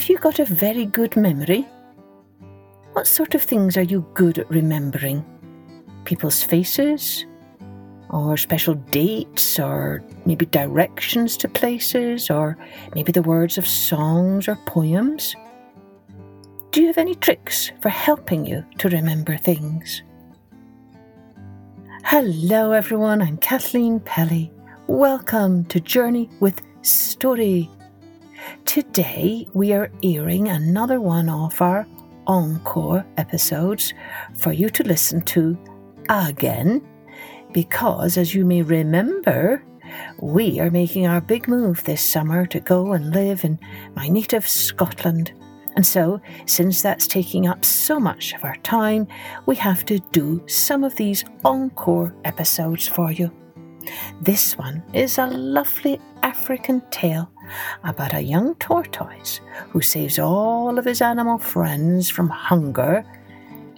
Have you got a very good memory? What sort of things are you good at remembering? People's faces? Or special dates? Or maybe directions to places? Or maybe the words of songs or poems? Do you have any tricks for helping you to remember things? Hello, everyone. I'm Kathleen Pelley. Welcome to Journey with Story. Today, we are airing another one of our encore episodes for you to listen to again, because as you may remember, we are making our big move this summer to go and live in my native Scotland. And so, since that's taking up so much of our time, we have to do some of these encore episodes for you. This one is a lovely African tale about a young tortoise who saves all of his animal friends from hunger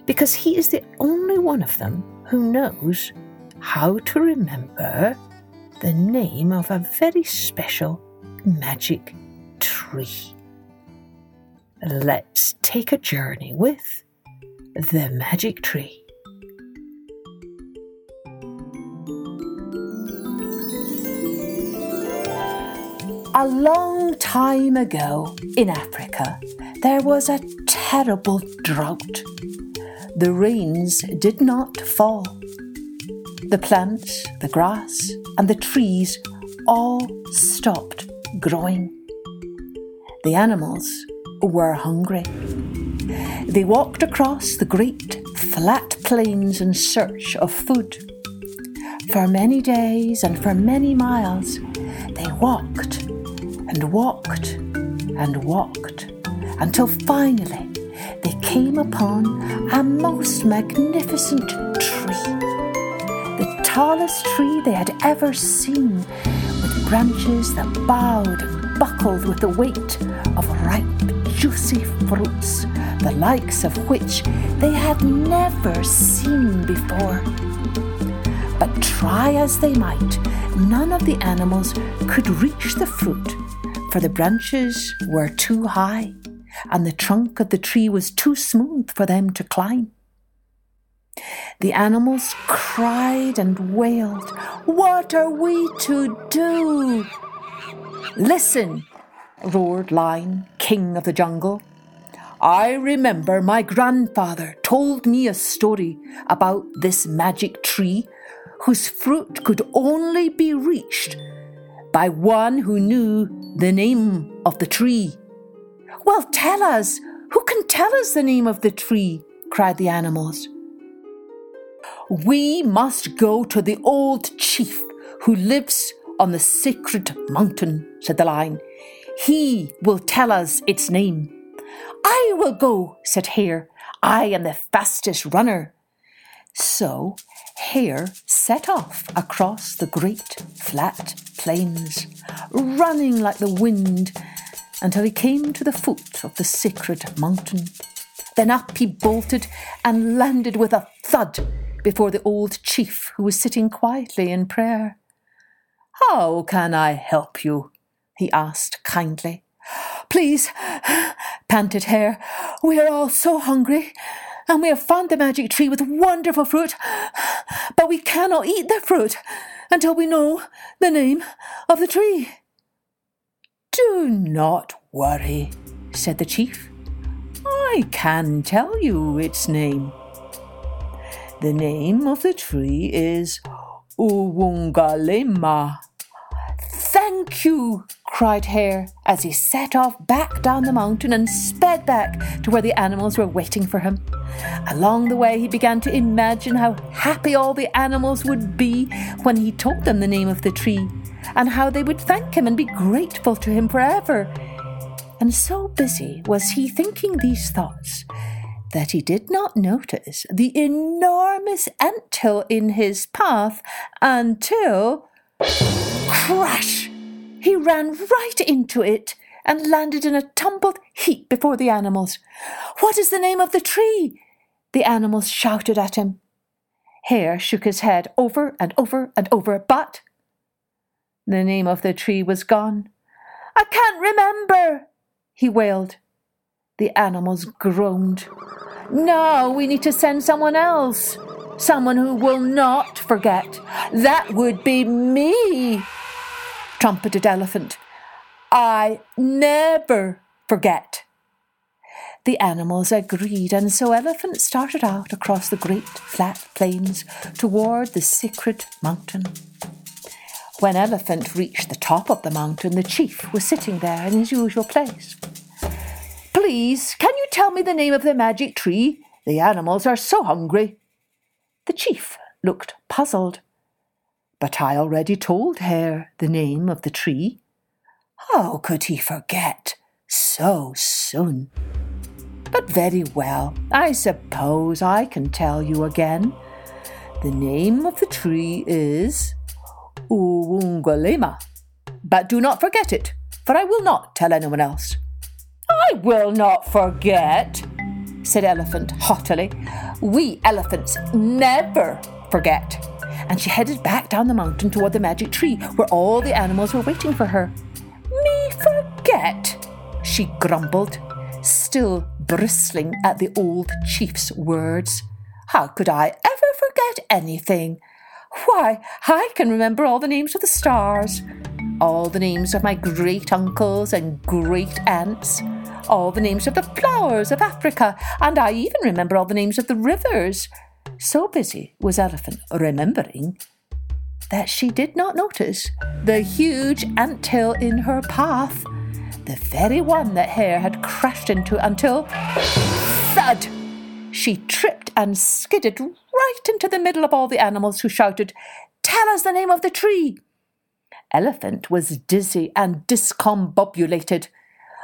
because he is the only one of them who knows how to remember the name of a very special magic tree. Let's take a journey with the magic tree. A long time ago in Africa, there was a terrible drought. The rains did not fall. The plants, the grass, and the trees all stopped growing. The animals were hungry. They walked across the great flat plains in search of food. For many days and for many miles, they walked and walked and walked until finally they came upon a most magnificent tree. The tallest tree they had ever seen, with branches that bowed and buckled with the weight of ripe, juicy fruits, the likes of which they had never seen before. But try as they might, none of the animals could reach the fruit for the branches were too high and the trunk of the tree was too smooth for them to climb. The animals cried and wailed, What are we to do? Listen, roared Lion, king of the jungle. I remember my grandfather told me a story about this magic tree whose fruit could only be reached by one who knew the name of the tree. Well, tell us! Who can tell us the name of the tree? cried the animals. We must go to the old chief who lives on the sacred mountain, said the lion. He will tell us its name. I will go, said Hare. I am the fastest runner. So Hare set off across the great flat plains, running like the wind until he came to the foot of the sacred mountain. Then up he bolted and landed with a thud before the old chief who was sitting quietly in prayer. How can I help you? he asked kindly. Please, panted Hare, we are all so hungry and we have found the magic tree with wonderful fruit, but we cannot eat the fruit until we know the name of the tree. Do not worry, said the chief. I can tell you its name. The name of the tree is Uwungalema. You, cried Hare as he set off back down the mountain and sped back to where the animals were waiting for him. Along the way, he began to imagine how happy all the animals would be when he told them the name of the tree, and how they would thank him and be grateful to him forever. And so busy was he thinking these thoughts that he did not notice the enormous ant hill in his path until. Crash! He ran right into it and landed in a tumbled heap before the animals. What is the name of the tree? The animals shouted at him. Hare shook his head over and over and over, but the name of the tree was gone. I can't remember, he wailed. The animals groaned. Now we need to send someone else. Someone who will not forget. That would be me, trumpeted Elephant. I never forget. The animals agreed, and so Elephant started out across the great flat plains toward the sacred mountain. When Elephant reached the top of the mountain, the chief was sitting there in his usual place. Please, can you tell me the name of the magic tree? The animals are so hungry. The chief looked puzzled. But I already told Hare the name of the tree. How could he forget so soon? But very well, I suppose I can tell you again. The name of the tree is Uwungalema. But do not forget it, for I will not tell anyone else. I will not forget, said Elephant haughtily. We elephants never forget. And she headed back down the mountain toward the magic tree, where all the animals were waiting for her. Me forget, she grumbled still bristling at the old chief's words. How could I ever forget anything? Why, I can remember all the names of the stars, all the names of my great uncles and great aunts, all the names of the flowers of Africa, and I even remember all the names of the rivers. So busy was Elephant remembering that she did not notice the huge ant hill in her path the very one that Hare had crashed into until thud! She tripped and skidded right into the middle of all the animals who shouted, Tell us the name of the tree! Elephant was dizzy and discombobulated.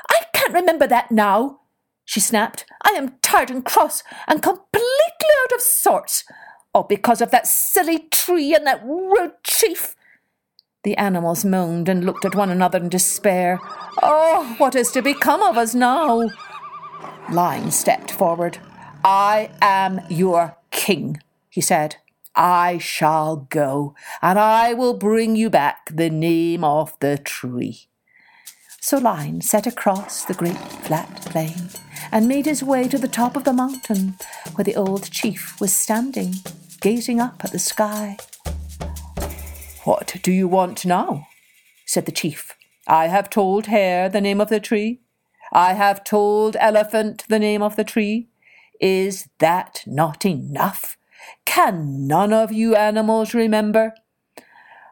I can't remember that now, she snapped. I am tired and cross and completely out of sorts. All because of that silly tree and that rude chief. The animals moaned and looked at one another in despair. Oh, what is to become of us now? Lion stepped forward. I am your king, he said. I shall go, and I will bring you back the name of the tree. So Lion set across the great flat plain and made his way to the top of the mountain where the old chief was standing, gazing up at the sky. What do you want now? said the chief. I have told Hare the name of the tree. I have told Elephant the name of the tree. Is that not enough? Can none of you animals remember?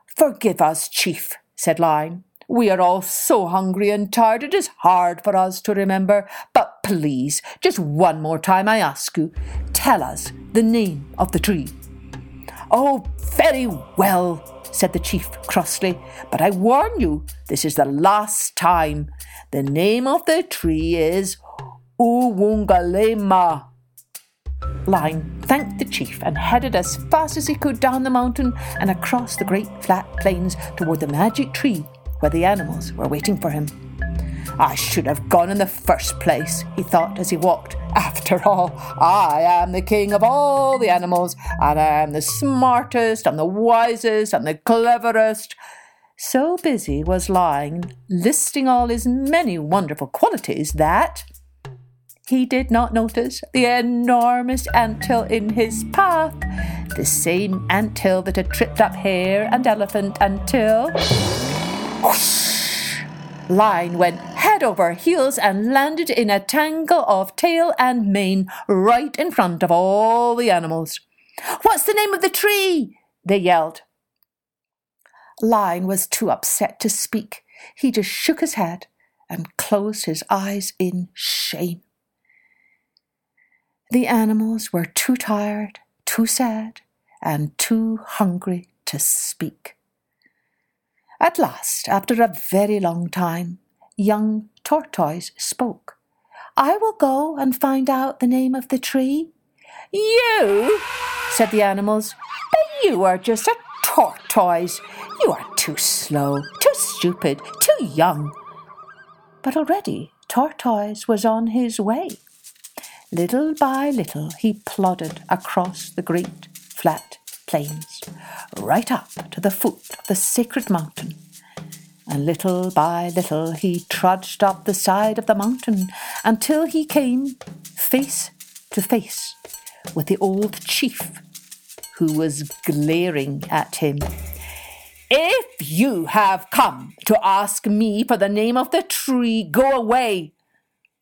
Forgive us, chief, said Lion. We are all so hungry and tired it is hard for us to remember. But please, just one more time I ask you, tell us the name of the tree. Oh, very well, said the chief crossly, but I warn you, this is the last time. The name of the tree is Uwungalema. Lion thanked the chief and headed as fast as he could down the mountain and across the great flat plains toward the magic tree where the animals were waiting for him. I should have gone in the first place, he thought as he walked. After all, I am the king of all the animals, and I am the smartest, and the wisest, and the cleverest. So busy was Lion listing all his many wonderful qualities that he did not notice the enormous ant hill in his path, the same ant hill that had tripped up hare and elephant until. Whoosh! Lion went head over heels and landed in a tangle of tail and mane right in front of all the animals. What's the name of the tree? they yelled. Lion was too upset to speak. He just shook his head and closed his eyes in shame. The animals were too tired, too sad, and too hungry to speak. At last, after a very long time, young Tortoise spoke. I will go and find out the name of the tree. You, said the animals, but you are just a tortoise. You are too slow, too stupid, too young. But already Tortoise was on his way. Little by little he plodded across the great flat plains, right up to the foot of the sacred mountain. and little by little he trudged up the side of the mountain until he came face to face with the old chief, who was glaring at him. If you have come to ask me for the name of the tree, go away,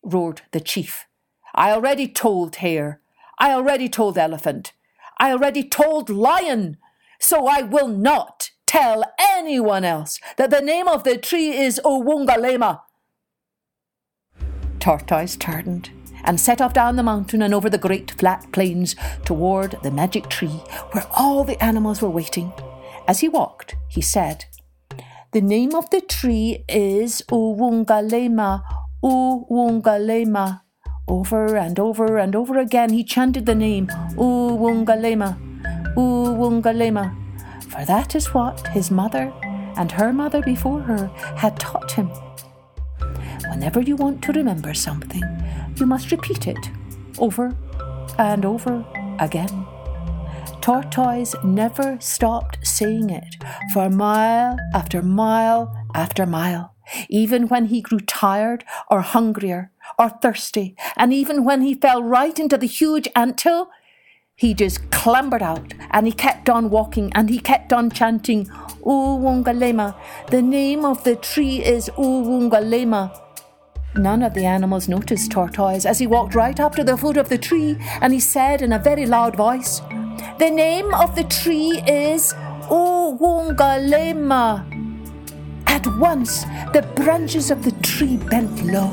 roared the chief. I already told Hare. I already told Elephant. I already told Lion. So I will not tell anyone else that the name of the tree is Owungalema. Tortoise turned and set off down the mountain and over the great flat plains toward the magic tree where all the animals were waiting. As he walked, he said, The name of the tree is Owungalema, Owungalema. Over and over and over again he chanted the name Owungalema, Owungalema, for that is what his mother and her mother before her had taught him. Whenever you want to remember something, you must repeat it over and over again. Tortoise never stopped saying it for mile after mile after mile, even when he grew tired or hungrier or thirsty, and even when he fell right into the huge ant hill, he just clambered out and he kept on walking and he kept on chanting, Uwungalema. The name of the tree is Uwungalema. None of the animals noticed Tortoise as he walked right up to the foot of the tree and he said in a very loud voice, The name of the tree is Uwungalema. At once, the branches of the tree bent low,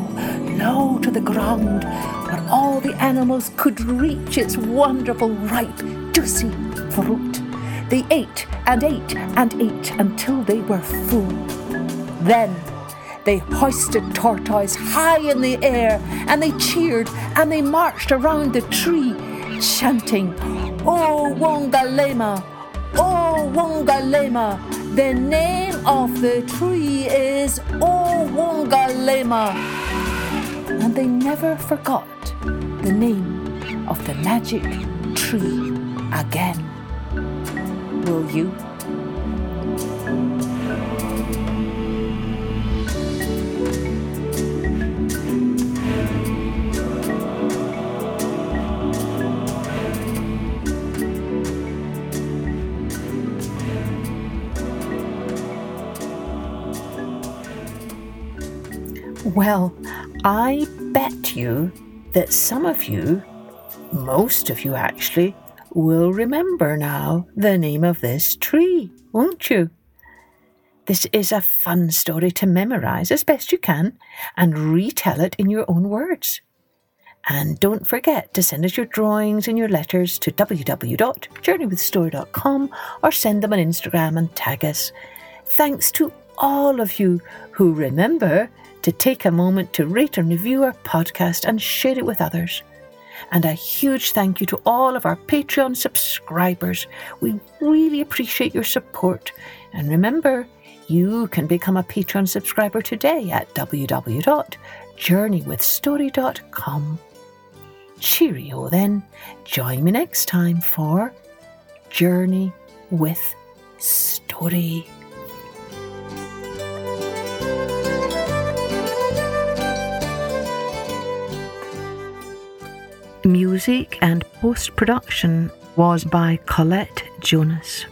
low to the ground, where all the animals could reach its wonderful, ripe, juicy fruit. They ate and ate and ate until they were full. Then they hoisted Tortoise high in the air and they cheered and they marched around the tree, chanting, Oh Wongalema, Oh Wongalema. The name of the tree is Oh Wongalema. And they never forgot the name of the magic tree again. Will you? Well, I you that some of you, most of you actually, will remember now the name of this tree, won't you? This is a fun story to memorize as best you can and retell it in your own words. And don't forget to send us your drawings and your letters to www.journeywithstory.com or send them on Instagram and tag us. Thanks to all of you who remember to take a moment to rate and review our podcast and share it with others. And a huge thank you to all of our Patreon subscribers. We really appreciate your support. And remember, you can become a Patreon subscriber today at www.journeywithstory.com. Cheerio then. Join me next time for Journey with Story. Music and post production was by Colette Jonas.